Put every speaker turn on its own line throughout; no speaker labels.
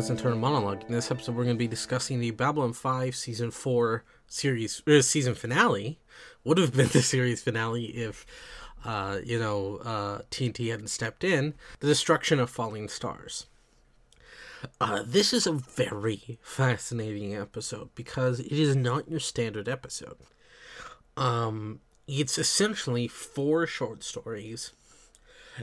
back and Turn Monologue. In this episode, we're going to be discussing the Babylon 5 Season 4 series, uh, season finale. Would have been the series finale if, uh, you know, uh, TNT hadn't stepped in. The Deconstruction of Falling Stars. Uh, this is a very fascinating episode because it is not your standard episode. Um, it's essentially four short stories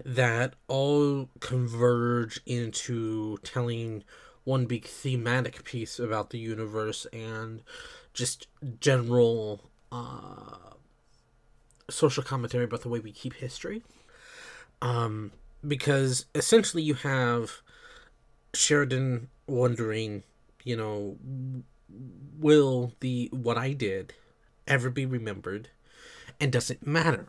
that all converge into telling one big thematic piece about the universe and just general uh, social commentary about the way we keep history. Um, because essentially you have Sheridan wondering, you know, will the what I did ever be remembered, and does it matter?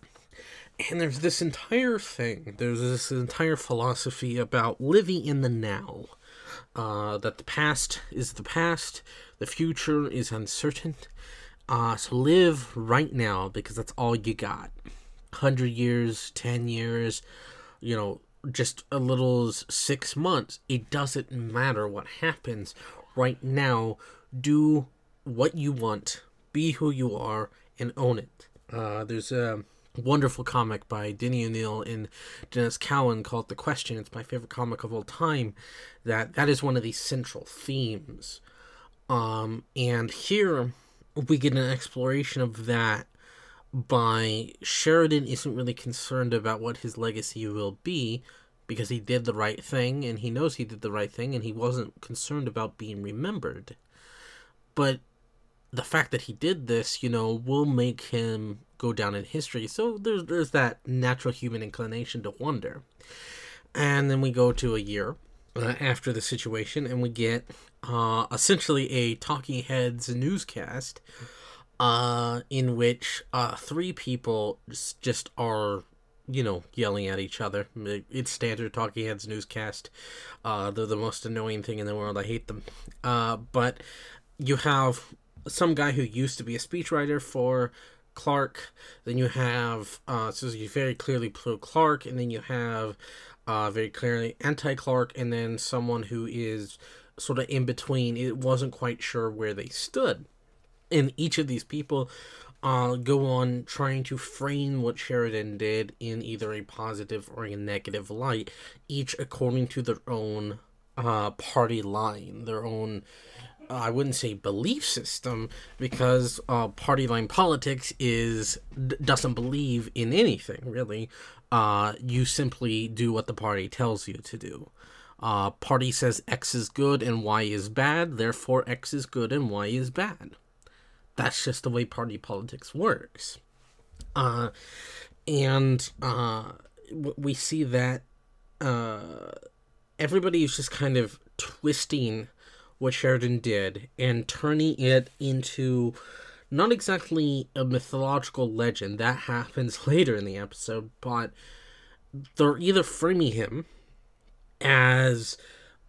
And there's this entire thing, there's this entire philosophy about living in the now. Uh, that the past is the past, the future is uncertain. Uh, so live right now because that's all you got. 100 years, 10 years, you know, just a little six months. It doesn't matter what happens right now. Do what you want, be who you are, and own it. Uh, there's a wonderful comic by Denny O'Neil and Denys Cowan called The Question. It's my favorite comic of all time. That that is one of the central themes. Um, and here we get an exploration of that by Sheridan isn't really concerned about what his legacy will be because he did the right thing and he knows he did the right thing and he wasn't concerned about being remembered. But the fact that he did this, you know, will make him go down in history. So there's there's that natural human inclination to wonder. And then we go to a year uh, after the situation, and we get uh, essentially a Talking Heads newscast, uh, in which uh, three people just, are you know, yelling at each other. It's standard Talking Heads newscast. Uh, they're the most annoying thing in the world. I hate them. Uh, but you have some guy who used to be a speechwriter for Clark. Then you have uh, so you very clearly pro Clark, and then you have uh, very clearly anti Clark, and then someone who is sort of in between. It wasn't quite sure where they stood. And each of these people uh, go on trying to frame what Sheridan did in either a positive or a negative light, each according to their own uh, party line, their own I wouldn't say belief system because uh, party line politics is doesn't believe in anything really. Uh, you simply do what the party tells you to do. Uh, party says X is good and Y is bad, therefore X is good and Y is bad. That's just the way party politics works. Uh, and uh, we see that uh, everybody is just kind of twisting what Sheridan did and turning it into not exactly a mythological legend that happens later in the episode, but they're either framing him as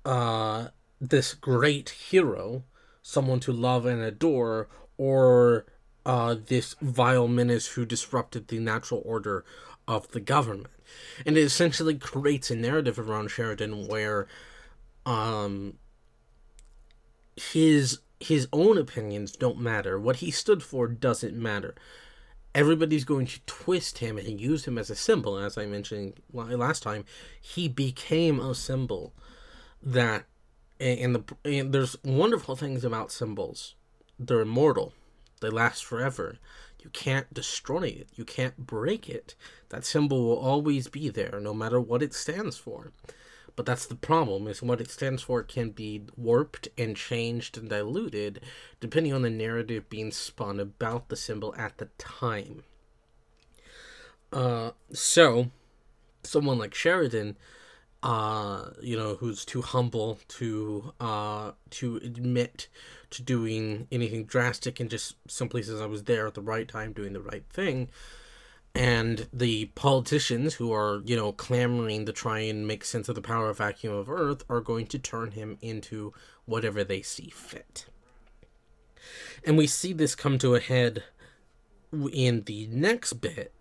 uh, this great hero, someone to love and adore, or uh, this vile menace who disrupted the natural order of the government. And it essentially creates a narrative around Sheridan where um, his his own opinions don't matter. What he stood for doesn't matter. Everybody's going to twist him and use him as a symbol. As I mentioned last time, he became a symbol that, and the and there's wonderful things about symbols. They're immortal. They last forever. You can't destroy it. You can't break it. That symbol will always be there, no matter what it stands for. But that's the problem, is what it stands for can be warped and changed and diluted depending on the narrative being spun about the symbol at the time. Uh, so, someone like Sheridan, uh, you know, who's too humble to uh, to admit to doing anything drastic and just simply says I was there at the right time doing the right thing, and the politicians who are you know clamoring to try and make sense of the power vacuum of earth are going to turn him into whatever they see fit. And we see this come to a head in the next bit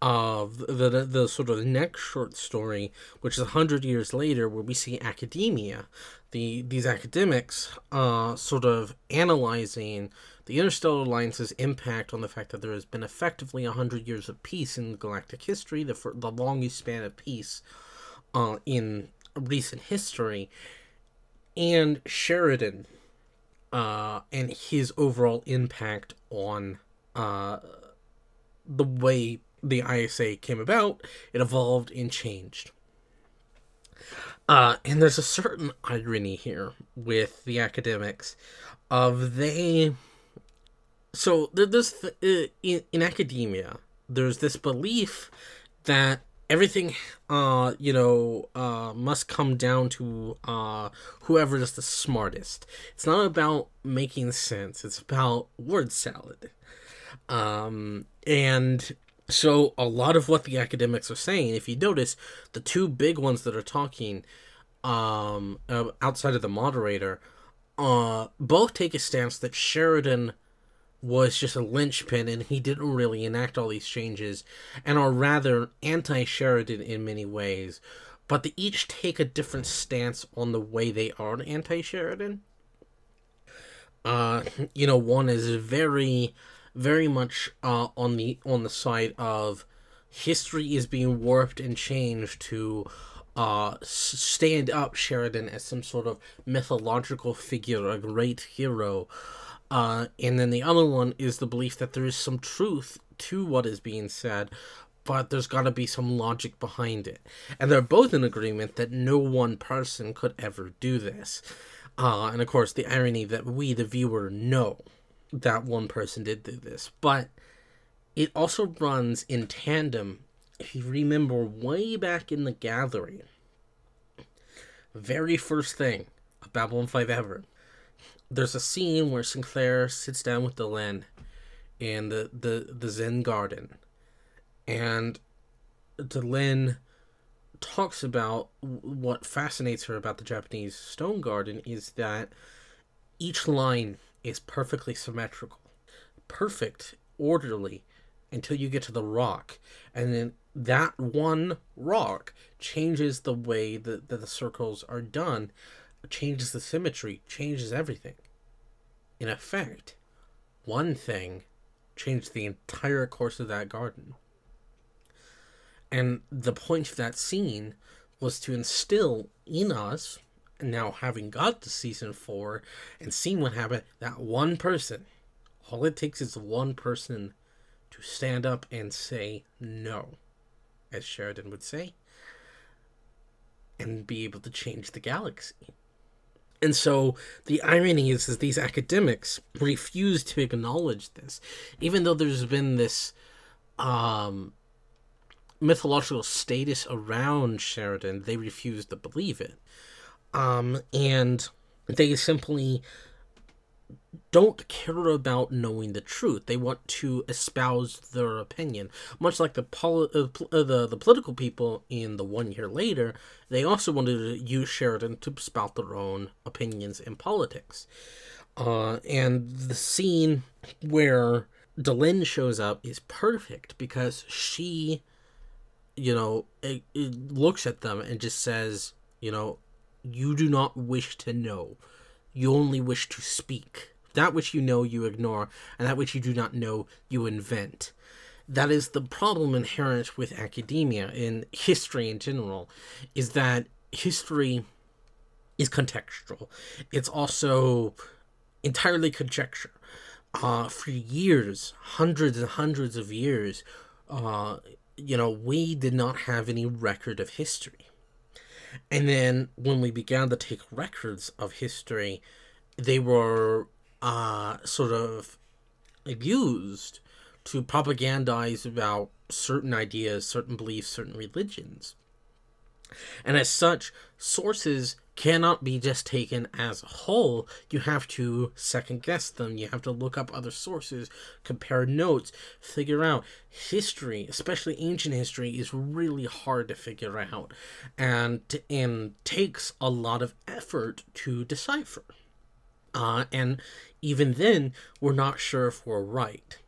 of the, the, the sort of next short story, which is a hundred years later, where we see academia, the these academics, uh, sort of analyzing the interstellar alliance's impact on the fact that there has been effectively a hundred years of peace in galactic history, the the longest span of peace, uh, in recent history, and Sheridan, uh, and his overall impact on uh, the way the ISA came about, it evolved and changed. Uh, and there's a certain irony here with the academics of they. So there's uh, in, in academia, there's this belief that everything, uh, you know, uh, must come down to uh, whoever is the smartest. It's not about making sense. It's about word salad. Um, and so a lot of what the academics are saying, if you notice, the two big ones that are talking um, uh, outside of the moderator, uh, both take a stance that Sheridan was just a linchpin and he didn't really enact all these changes and are rather anti Sheridan in many ways, but they each take a different stance on the way they are anti Sheridan. Uh, you know, one is very very much uh, on the on the side of history is being warped and changed to uh, stand up Sheridan as some sort of mythological figure, a great hero. Uh, and then the other one is the belief that there is some truth to what is being said, but there's got to be some logic behind it. And they're both in agreement that no one person could ever do this. Uh, and of course, the irony that we, the viewer, know that one person did do this, but it also runs in tandem. If you remember way back in the gathering, very first thing of Babylon 5 ever, there's a scene where Sinclair sits down with Delenn in the, the, the Zen garden. And Delenn talks about what fascinates her about the Japanese stone garden is that each line is perfectly symmetrical, perfect, orderly, until you get to the rock. And then that one rock changes the way that, that the circles are done, changes the symmetry, changes everything. In effect, one thing changed the entire course of that garden. And the point of that scene was to instill in us now having got to season four and seen what happened, that one person, all it takes is one person to stand up and say no, as Sheridan would say, and be able to change the galaxy. And so the irony is, is these academics refuse to acknowledge this, even though there's been this um, mythological status around Sheridan, they refuse to believe it. Um, and they simply don't care about knowing the truth. They want to espouse their opinion, much like the poli- uh, uh, the the political people in the one year later. They also wanted to use Sheridan to spout their own opinions in politics. Uh, and the scene where Delenn shows up is perfect because she, you know, it, it looks at them and just says, you know, you do not wish to know. You only wish to speak. That which you know, you ignore, and that which you do not know, you invent. That is the problem inherent with academia in history in general, is that history is contextual. It's also entirely conjecture. Uh, for years, hundreds and hundreds of years, uh, you know, we did not have any record of history. And then when we began to take records of history, they were uh, sort of used to propagandize about certain ideas, certain beliefs, certain religions. And as such, sources cannot be just taken as a whole. You have to second guess them. You have to look up other sources, compare notes, figure out history, especially ancient history, is really hard to figure out, and and takes a lot of effort to decipher. Uh, and even then, we're not sure if we're right.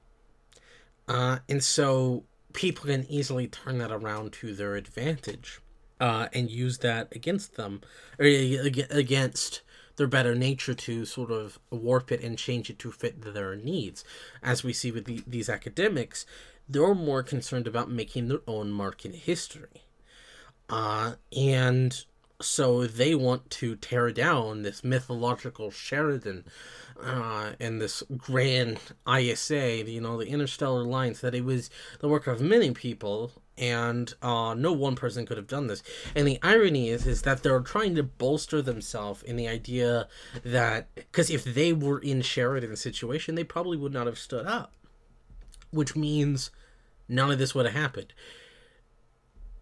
Uh, and so people can easily turn that around to their advantage uh, and use that against them or against their better nature to sort of warp it and change it to fit their needs. As we see with the, these academics, they're more concerned about making their own mark in history. Uh, and so they want to tear down this mythological Sheridan uh, and this grand ISA, you know, the Interstellar Alliance, that it was the work of many people, and uh, no one person could have done this. And the irony is, is that they're trying to bolster themselves in the idea that, because if they were in Sheridan's situation, they probably would not have stood up, which means none of this would have happened.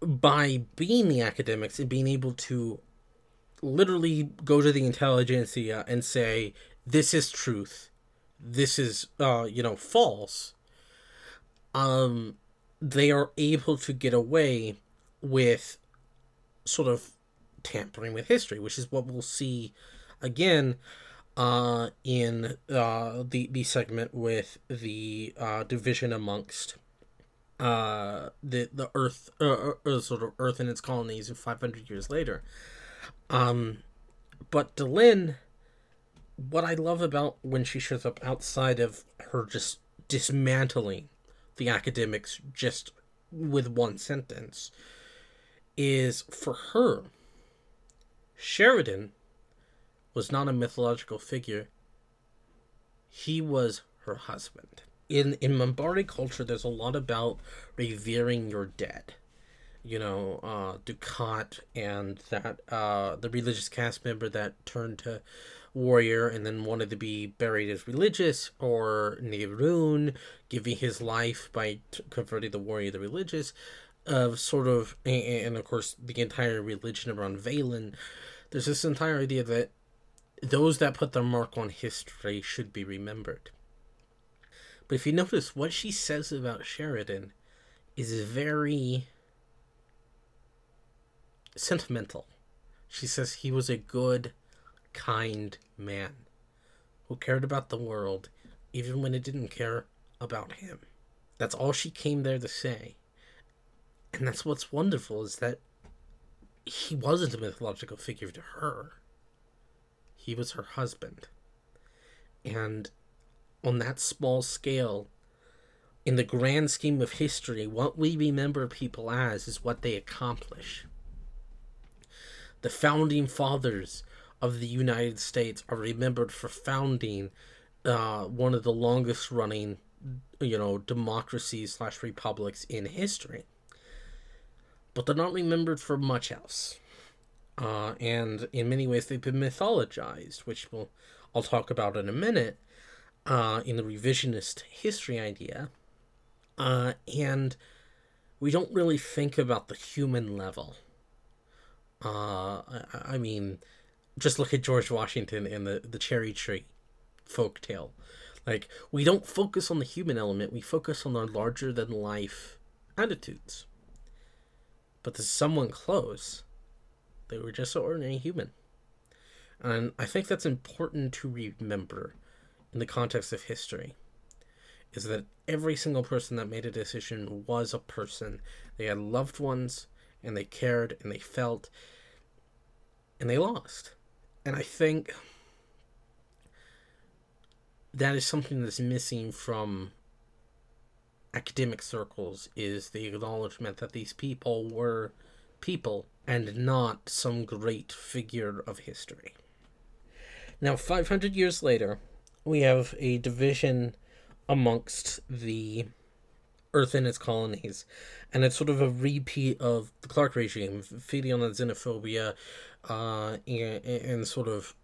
By being the academics and being able to literally go to the intelligentsia and say this is truth. This is uh you know false. Um they are able to get away with sort of tampering with history which is what we'll see again uh in uh the the segment with the uh division amongst uh the the earth uh, uh sort of earth and its colonies 500 years later. Um but Delenn what I love about when she shows up outside of her just dismantling the academics just with one sentence is for her Sheridan was not a mythological figure. He was her husband in in Minbari culture there's a lot about revering your dead you know uh Dukhat and that uh the religious caste member that turned to warrior and then wanted to be buried as religious, or Neroon giving his life by t- converting the warrior to religious, of sort of, and, and of course the entire religion around Valen. There's this entire idea that those that put their mark on history should be remembered. But if you notice, what she says about Sheridan is very sentimental. She says he was a good kind man who cared about the world even when it didn't care about him. That's all she came there to say. And that's what's wonderful is that he wasn't a mythological figure to her. He was her husband. And on that small scale, in the grand scheme of history, what we remember people as is what they accomplish. The founding fathers of the United States are remembered for founding uh, one of the longest running, you know, democracies slash republics in history. But they're not remembered for much else. Uh, and in many ways, they've been mythologized, which we'll, I'll talk about in a minute uh, in the revisionist history idea. Uh, and we don't really think about the human level. Uh, I, I mean, just look at George Washington and the, the cherry tree folk tale. Like, we don't focus on the human element, we focus on our larger than life attitudes. But to someone close, they were just an ordinary human. And I think that's important to remember in the context of history. Is that every single person that made a decision was a person. They had loved ones, and they cared, and they felt, and they lost. And I think that is something that's missing from academic circles is the acknowledgement that these people were people and not some great figure of history. Now, 500 years later, we have a division amongst the Earth and its colonies, and it's sort of a repeat of the Clark regime, feeding on the xenophobia, uh, and, and sort of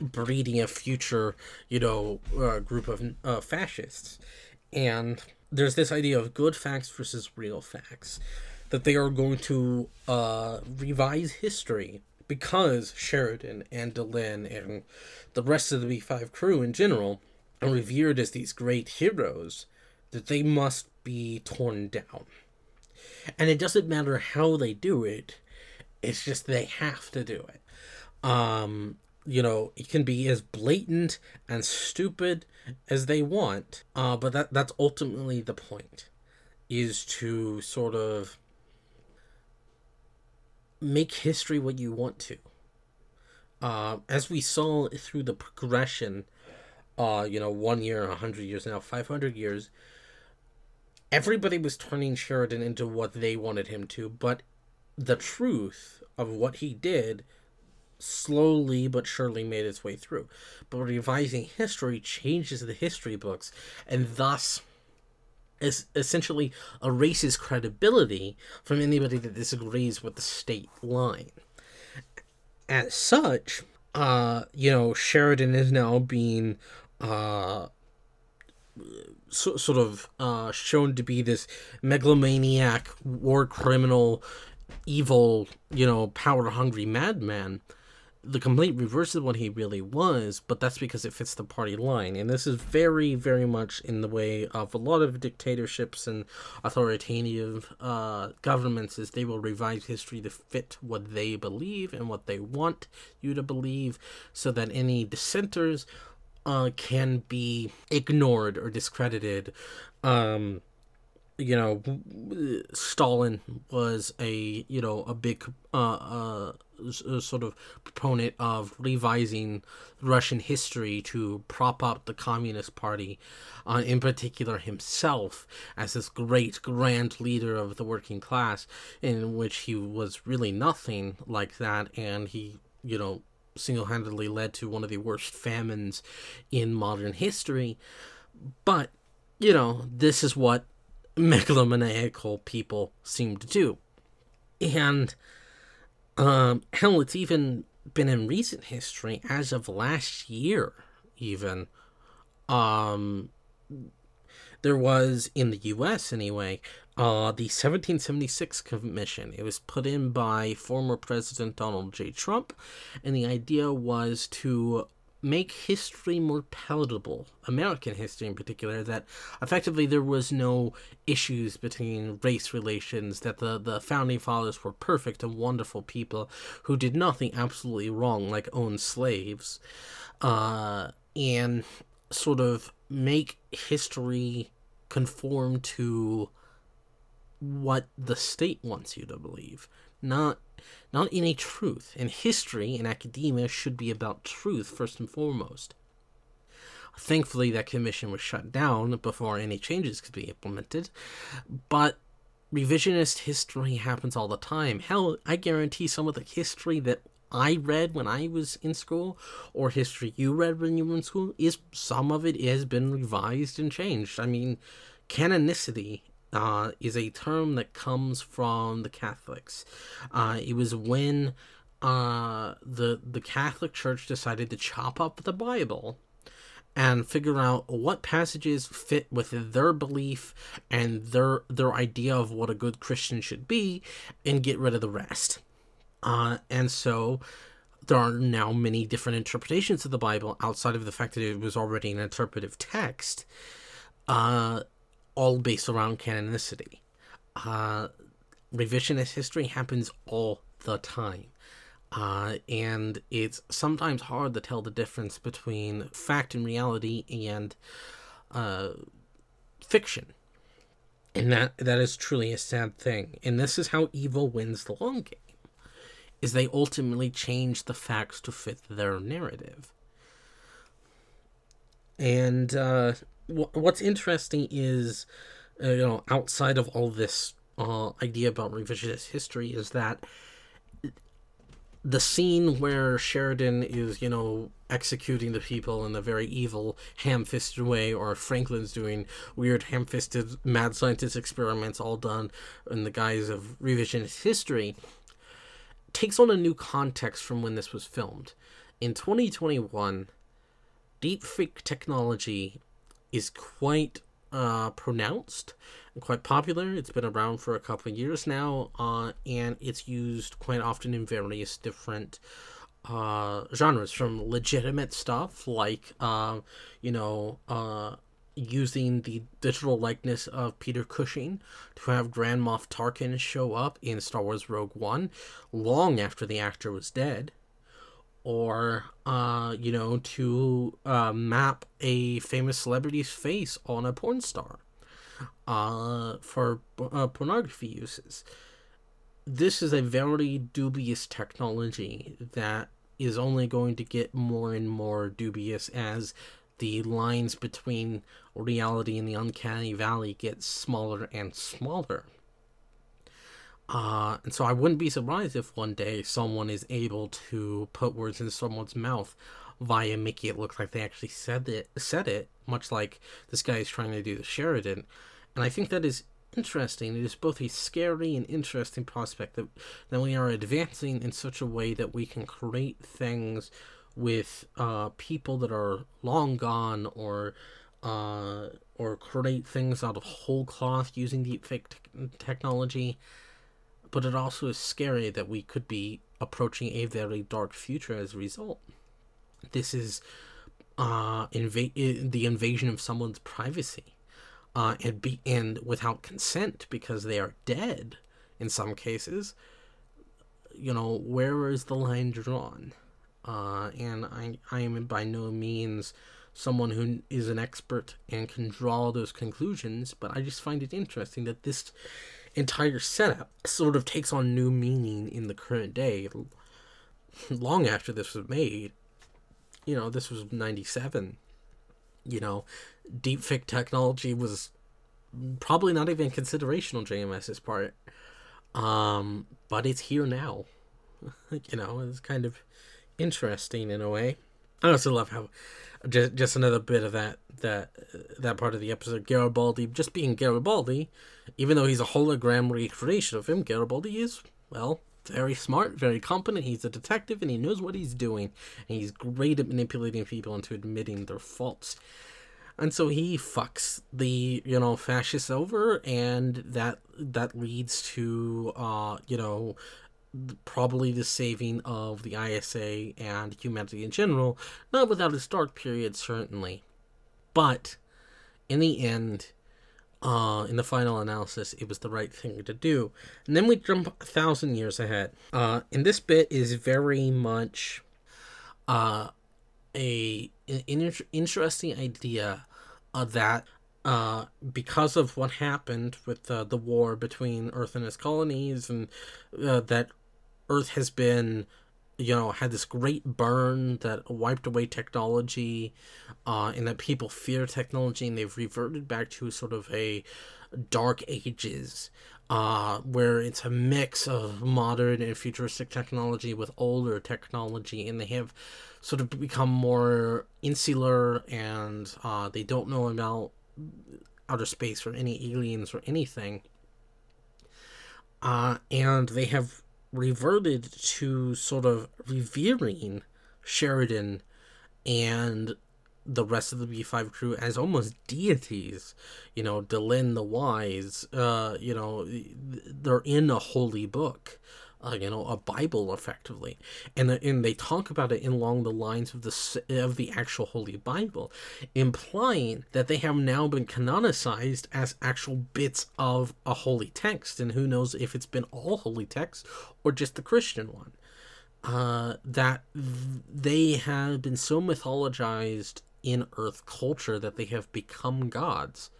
breeding a future, you know, uh, group of uh, fascists. And there's this idea of good facts versus real facts, that they are going to uh, revise history because Sheridan and Delenn and the rest of the B5 crew in general are revered as these great heroes, that they must be torn down. And it doesn't matter how they do it, it's just they have to do it. Um, you know, it can be as blatant and stupid as they want, uh, but that that's ultimately the point. is to sort of make history what you want to. Uh, as we saw through the progression, uh, you know, one year, a hundred years now, five hundred years, everybody was turning Sheridan into what they wanted him to, but the truth of what he did slowly but surely made its way through. But revising history changes the history books and thus essentially erases credibility from anybody that disagrees with the state line. As such, uh, you know, Sheridan is now being uh, so, sort of uh, shown to be this megalomaniac, war criminal, evil, you know, power hungry madman the complete reverse of what he really was, but that's because it fits the party line. And this is very, very much in the way of a lot of dictatorships and authoritative uh, governments is they will revise history to fit what they believe and what they want you to believe so that any dissenters uh, can be ignored or discredited. Um, you know, Stalin was a you know a big uh, uh, sort of proponent of revising Russian history to prop up the Communist Party, uh, in particular himself as this great grand leader of the working class, in which he was really nothing like that, and he you know single-handedly led to one of the worst famines in modern history, but you know this is what megalomaniacal people seem to do. And um, hell, it's even been in recent history, as of last year, even. Um, there was in the U.S. anyway, uh, the 1776 Commission. It was put in by former President Donald J. Trump, and the idea was to make history more palatable, American history in particular, that effectively there was no issues between race relations, that the, the founding fathers were perfect and wonderful people who did nothing absolutely wrong, like own slaves, uh, and sort of make history conform to what the state wants you to believe, not not any truth. And history and academia should be about truth first and foremost. Thankfully, that commission was shut down before any changes could be implemented, but revisionist history happens all the time. Hell, I guarantee some of the history that I read when I was in school, or history you read when you were in school, is some of it has been revised and changed. I mean, canonicity uh, is a term that comes from the Catholics. Uh, it was when uh, the the Catholic Church decided to chop up the Bible and figure out what passages fit with their belief and their their idea of what a good Christian should be, and get rid of the rest. Uh, and so there are now many different interpretations of the Bible outside of the fact that it was already an interpretive text. Uh, all based around canonicity. Uh, revisionist history happens all the time. Uh, and it's sometimes hard to tell the difference between fact and reality and uh, fiction. And that that is truly a sad thing. And this is how evil wins the long game. Is they ultimately change the facts to fit their narrative. And uh, what's interesting is, uh, you know, outside of all this uh, idea about revisionist history, is that the scene where Sheridan is, you know, executing the people in a very evil, ham fisted way, or Franklin's doing weird, ham fisted, mad scientist experiments all done in the guise of revisionist history, takes on a new context from when this was filmed. In 2021, deepfake technology is quite uh, pronounced and quite popular. It's been around for a couple of years now, uh, and it's used quite often in various different uh, genres, from legitimate stuff like, uh, you know, uh, using the digital likeness of Peter Cushing to have Grand Moff Tarkin show up in Star Wars Rogue One long after the actor was dead or uh, you know to uh, map a famous celebrity's face on a porn star uh, for uh, pornography uses. This is a very dubious technology that is only going to get more and more dubious as the lines between reality and the uncanny valley get smaller and smaller. Uh, and so I wouldn't be surprised if one day someone is able to put words in someone's mouth via making it look like they actually said it, said it, much like this guy is trying to do the Sheridan. And I think that is interesting. It is both a scary and interesting prospect that, that we are advancing in such a way that we can create things with uh, people that are long gone or uh, or create things out of whole cloth using deepfake te- technology but it also is scary that we could be approaching a very dark future as a result. This is uh, the invasion of someone's privacy, uh, and be and without consent because they are dead in some cases. You know where is the line drawn? Uh, and I I am by no means someone who is an expert and can draw those conclusions, but I just find it interesting that this entire setup sort of takes on new meaning in the current day. Long after this was made, you know, this was 97. You know, deepfake technology was probably not even consideration on JMS's part. Um, but it's here now. you know, it's kind of interesting in a way. I also love how just just another bit of that that that part of the episode. Garibaldi just being Garibaldi, even though he's a hologram recreation of him, Garibaldi is well very smart, very competent. He's a detective and he knows what he's doing, and he's great at manipulating people into admitting their faults. And so he fucks the you know fascists over, and that that leads to uh you know probably the saving of the ISA and humanity in general, not without its dark period, certainly. But in the end, uh, in the final analysis, it was the right thing to do. And then we jump a thousand years ahead. Uh, and this bit is very much uh, a an inter- interesting idea uh, that uh, because of what happened with uh, the war between Earth and its colonies, and uh, that Earth has been, you know, had this great burn that wiped away technology, uh, and that people fear technology, and they've reverted back to sort of a dark ages. Uh, where it's a mix of modern and futuristic technology with older technology, and they have sort of become more insular and uh, they don't know about outer space or any aliens or anything. Uh, and they have reverted to sort of revering Sheridan and the rest of the B5 crew as almost deities. You know, Delenn the Wise, uh, you know, they're in a holy book uh, you know, a Bible effectively, and and they talk about it along the lines of the of the actual Holy Bible, implying that they have now been canonicized as actual bits of a holy text, and who knows if it's been all holy text or just the Christian one. Uh, that they have been so mythologized in Earth culture that they have become gods.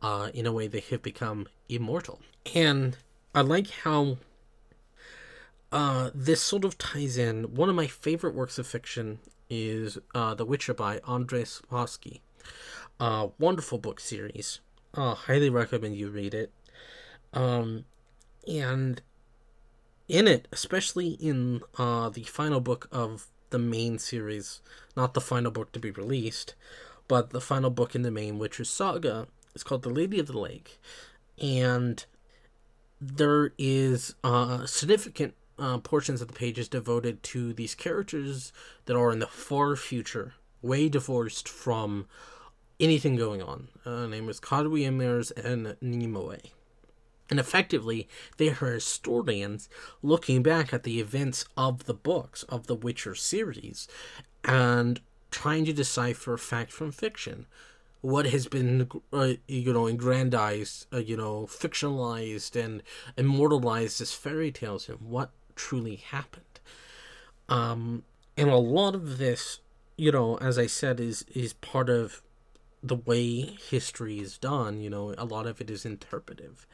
Uh, in a way, they have become immortal, and I like how uh, this sort of ties in. One of my favorite works of fiction is uh, The Witcher by Andrzej Sapkowski. Uh, wonderful book series. Uh, highly recommend you read it. Um, and in it, especially in uh, the final book of the main series, not the final book to be released, but the final book in the main Witcher saga, is called The Lady of the Lake. And there is uh, significant uh, portions of the pages devoted to these characters that are in the far future, way divorced from anything going on. Uh, name is Condwiramurs and Nimue. And effectively, they are historians looking back at the events of the books of the Witcher series and trying to decipher fact from fiction. What has been, uh, you know, aggrandized, uh, you know, fictionalized and immortalized as fairy tales, and what truly happened. Um, and a lot of this, you know, as I said, is is part of the way history is done. You know, a lot of it is interpretive.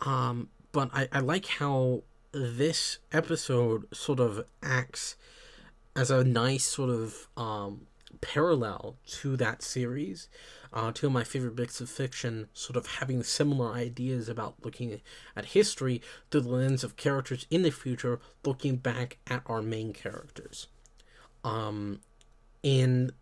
Um, but I, I like how this episode sort of acts as a nice sort of um, parallel to that series. Uh, two of my favorite bits of fiction, sort of having similar ideas about looking at history through the lens of characters in the future, looking back at our main characters. Um, and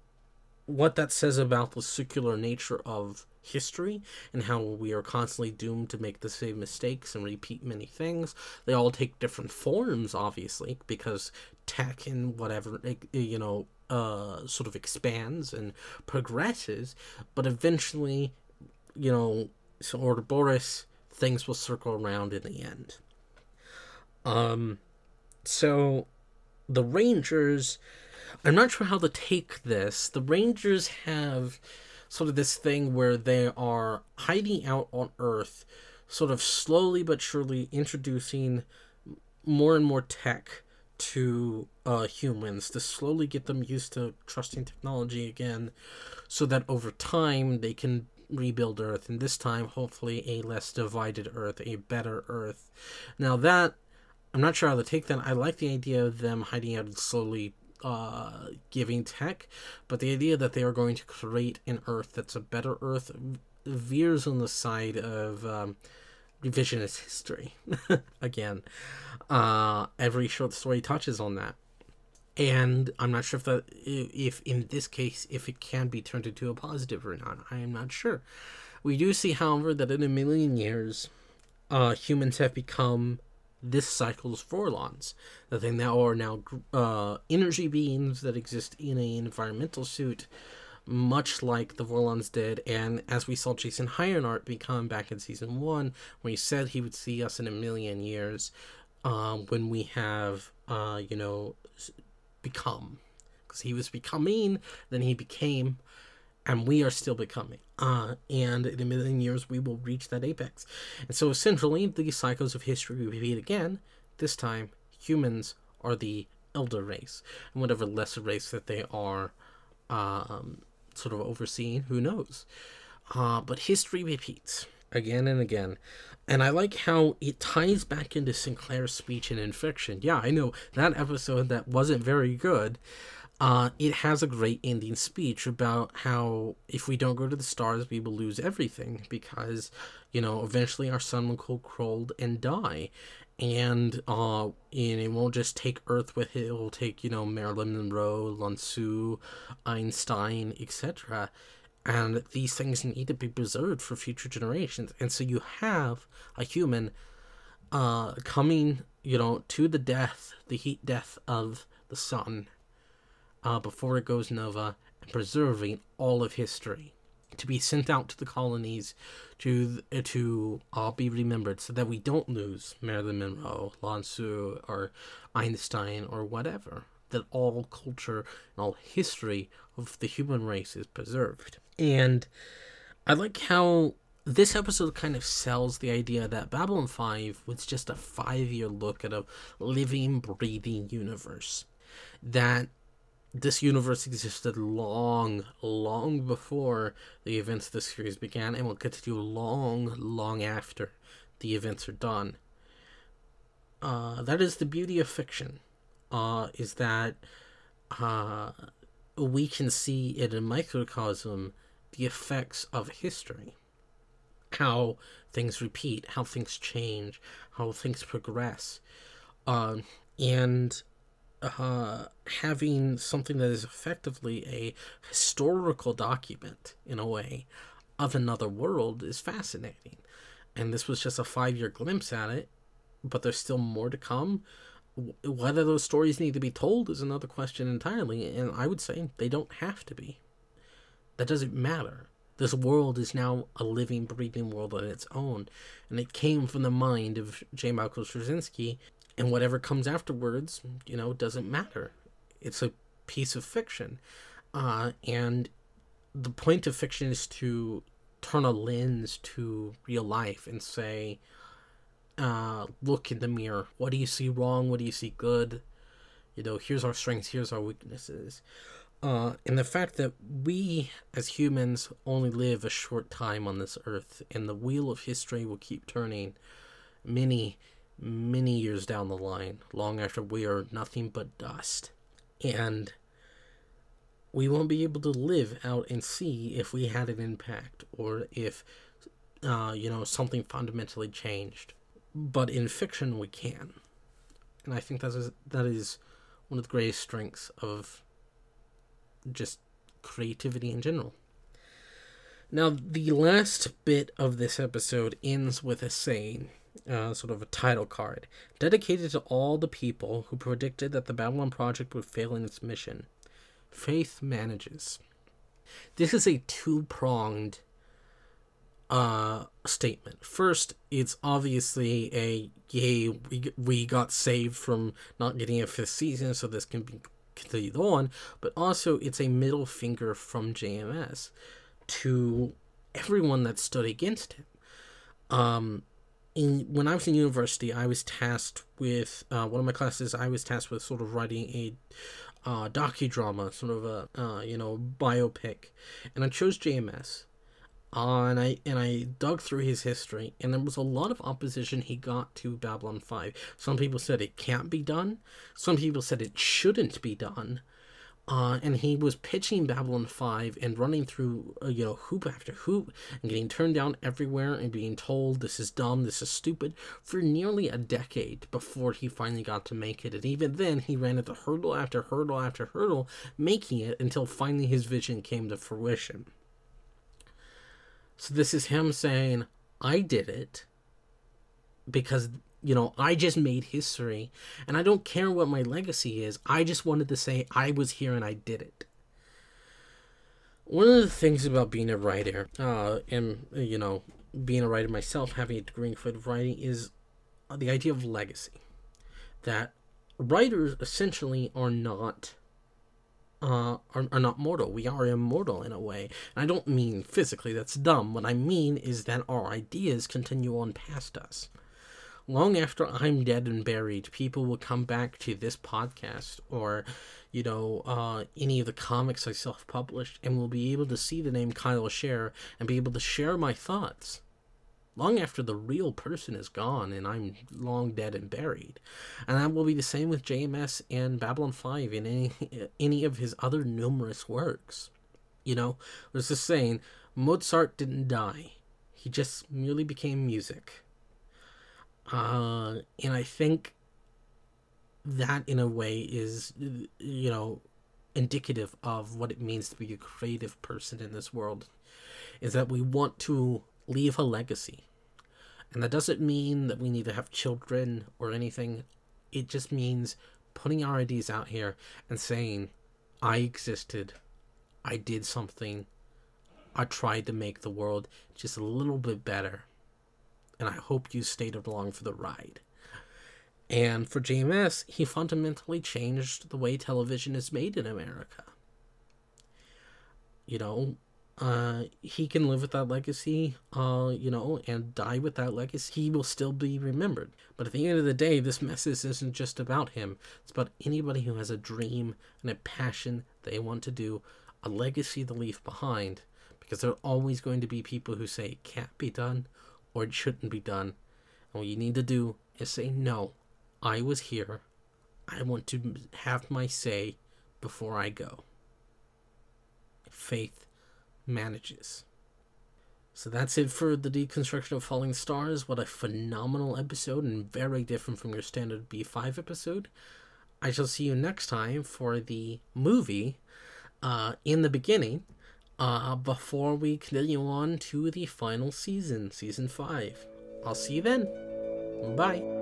what that says about the circular nature of history and how we are constantly doomed to make the same mistakes and repeat many things. They all take different forms, obviously, because tech and whatever, you know, uh, sort of expands and progresses, but eventually, you know, so Ouroboros, things will circle around in the end. Um, so the Rangers, I'm not sure how to take this. The Rangers have sort of this thing where they are hiding out on Earth, sort of slowly but surely introducing more and more tech to uh, humans to slowly get them used to trusting technology again so that over time they can rebuild Earth, and this time, hopefully, a less divided Earth, a better Earth. Now, that, I'm not sure how to take that. I like the idea of them hiding out and slowly uh, giving tech, but the idea that they are going to create an Earth that's a better Earth veers on the side of um, revisionist history. Again, uh, every short story touches on that, and I'm not sure if that, if in this case, if it can be turned into a positive or not. I am not sure. We do see, however, that in a million years, uh, humans have become this cycle's Vorlons. That they now are now uh, energy beings that exist in an environmental suit, much like the Vorlons did. And as we saw Jason Ironheart become back in season one, when he said he would see us in a million years, um, when we have, uh, you know, become. Because he was becoming, then he became and we are still becoming. Uh, and in a million years, we will reach that apex. And so, essentially, the cycles of history repeat again. This time, humans are the elder race, and whatever lesser race that they are, um, sort of overseeing, who knows? Uh, but history repeats again and again. And I like how it ties back into Sinclair's speech in Infection. Yeah, I know that episode that wasn't very good. Uh, it has a great ending speech about how if we don't go to the stars, we will lose everything because, you know, eventually our sun will go cold and die. And, uh, and it won't just take Earth with it, it will take, you know, Marilyn Monroe, Lao Tzu, Einstein, etc. And these things need to be preserved for future generations. And so you have a human uh, coming, you know, to the death, the heat death of the sun uh, before it goes nova and preserving all of history to be sent out to the colonies to to uh, be remembered so that we don't lose Marilyn Monroe, Lao Tzu, or Einstein or whatever. That all culture and all history of the human race is preserved. And I like how this episode kind of sells the idea that Babylon 5 was just a five year look at a living, breathing universe. That this universe existed long, long before the events of the series began and will continue long, long after the events are done. Uh, that is the beauty of fiction, uh, is that uh, we can see in a microcosm the effects of history. How things repeat, how things change, how things progress. Um, and uh, having something that is effectively a historical document in a way of another world is fascinating. And this was just a five year glimpse at it, but there's still more to come. Whether those stories need to be told is another question entirely, and I would say they don't have to be. That doesn't matter. This world is now a living, breathing world on its own, and it came from the mind of J. Michael Straczynski and whatever comes afterwards, you know, doesn't matter. It's a piece of fiction. Uh, and the point of fiction is to turn a lens to real life and say, uh, look in the mirror. What do you see wrong? What do you see good? You know, here's our strengths, here's our weaknesses. uh, and the fact that we as humans only live a short time on this earth, and the wheel of history will keep turning many, many years down the line, long after we are nothing but dust. And we won't be able to live out and see if we had an impact or if, uh, you know, something fundamentally changed. But in fiction, we can. And I think that is, that is one of the greatest strengths of just creativity in general. Now, the last bit of this episode ends with a saying, uh, sort of a title card, dedicated to all the people who predicted that the Babylon Project would fail in its mission. Faith manages. This is a two pronged uh, statement. First, it's obviously a yay, we, we got saved from not getting a fifth season, so this can be continued on, but also it's a middle finger from JMS to everyone that stood against him. Um, in when I was in university, I was tasked with uh, one of my classes. I was tasked with sort of writing a uh, docudrama, sort of a uh, you know biopic, and I chose JMS. Uh, and I and I dug through his history, and there was a lot of opposition he got to Babylon Five. Some people said it can't be done. Some people said it shouldn't be done. Uh, and he was pitching Babylon 5 and running through, uh, you know, hoop after hoop and getting turned down everywhere and being told this is dumb, this is stupid for nearly a decade before he finally got to make it. And even then, he ran into hurdle after hurdle after hurdle, making it until finally his vision came to fruition. So this is him saying, I did it because you know, I just made history and I don't care what my legacy is. I just wanted to say I was here and I did it. One of the things about being a writer, uh, and, you know, being a writer myself, having a degree in creative writing, is the idea of legacy. That writers essentially are not. Uh, are, are not mortal. We are immortal in a way. And I don't mean physically, that's dumb. What I mean is that our ideas continue on past us long after I'm dead and buried, people will come back to this podcast or, you know, uh, any of the comics I self published and will be able to see the name Kyle Scher and be able to share my thoughts. Long after the real person is gone and I'm long dead and buried. And that will be the same with JMS and Babylon 5 and any, any of his other numerous works. You know, there's this saying Mozart didn't die, he just merely became music. Uh, and I think that, in a way, is, you know, indicative of what it means to be a creative person in this world. Is that we want to leave a legacy. And that doesn't mean that we need to have children or anything. It just means putting our ideas out here and saying, I existed. I did something. I tried to make the world just a little bit better and I hope you stayed along for the ride. And for JMS, he fundamentally changed the way television is made in America. You know, uh, he can live with that legacy, uh, you know, and die with that legacy. He will still be remembered. But at the end of the day, this message isn't just about him. It's about anybody who has a dream and a passion they want to do, a legacy to leave behind. Because there are always going to be people who say it can't be done or it shouldn't be done. And what you need to do is say, no, I was here. I want to have my say before I go. Faith manages. So that's it for the deconstruction of Falling Stars. What a phenomenal episode and very different from your standard B5 episode. I shall see you next time for the movie uh, in the beginning uh, before we continue on to the final season, season 5. I'll see you then. Bye.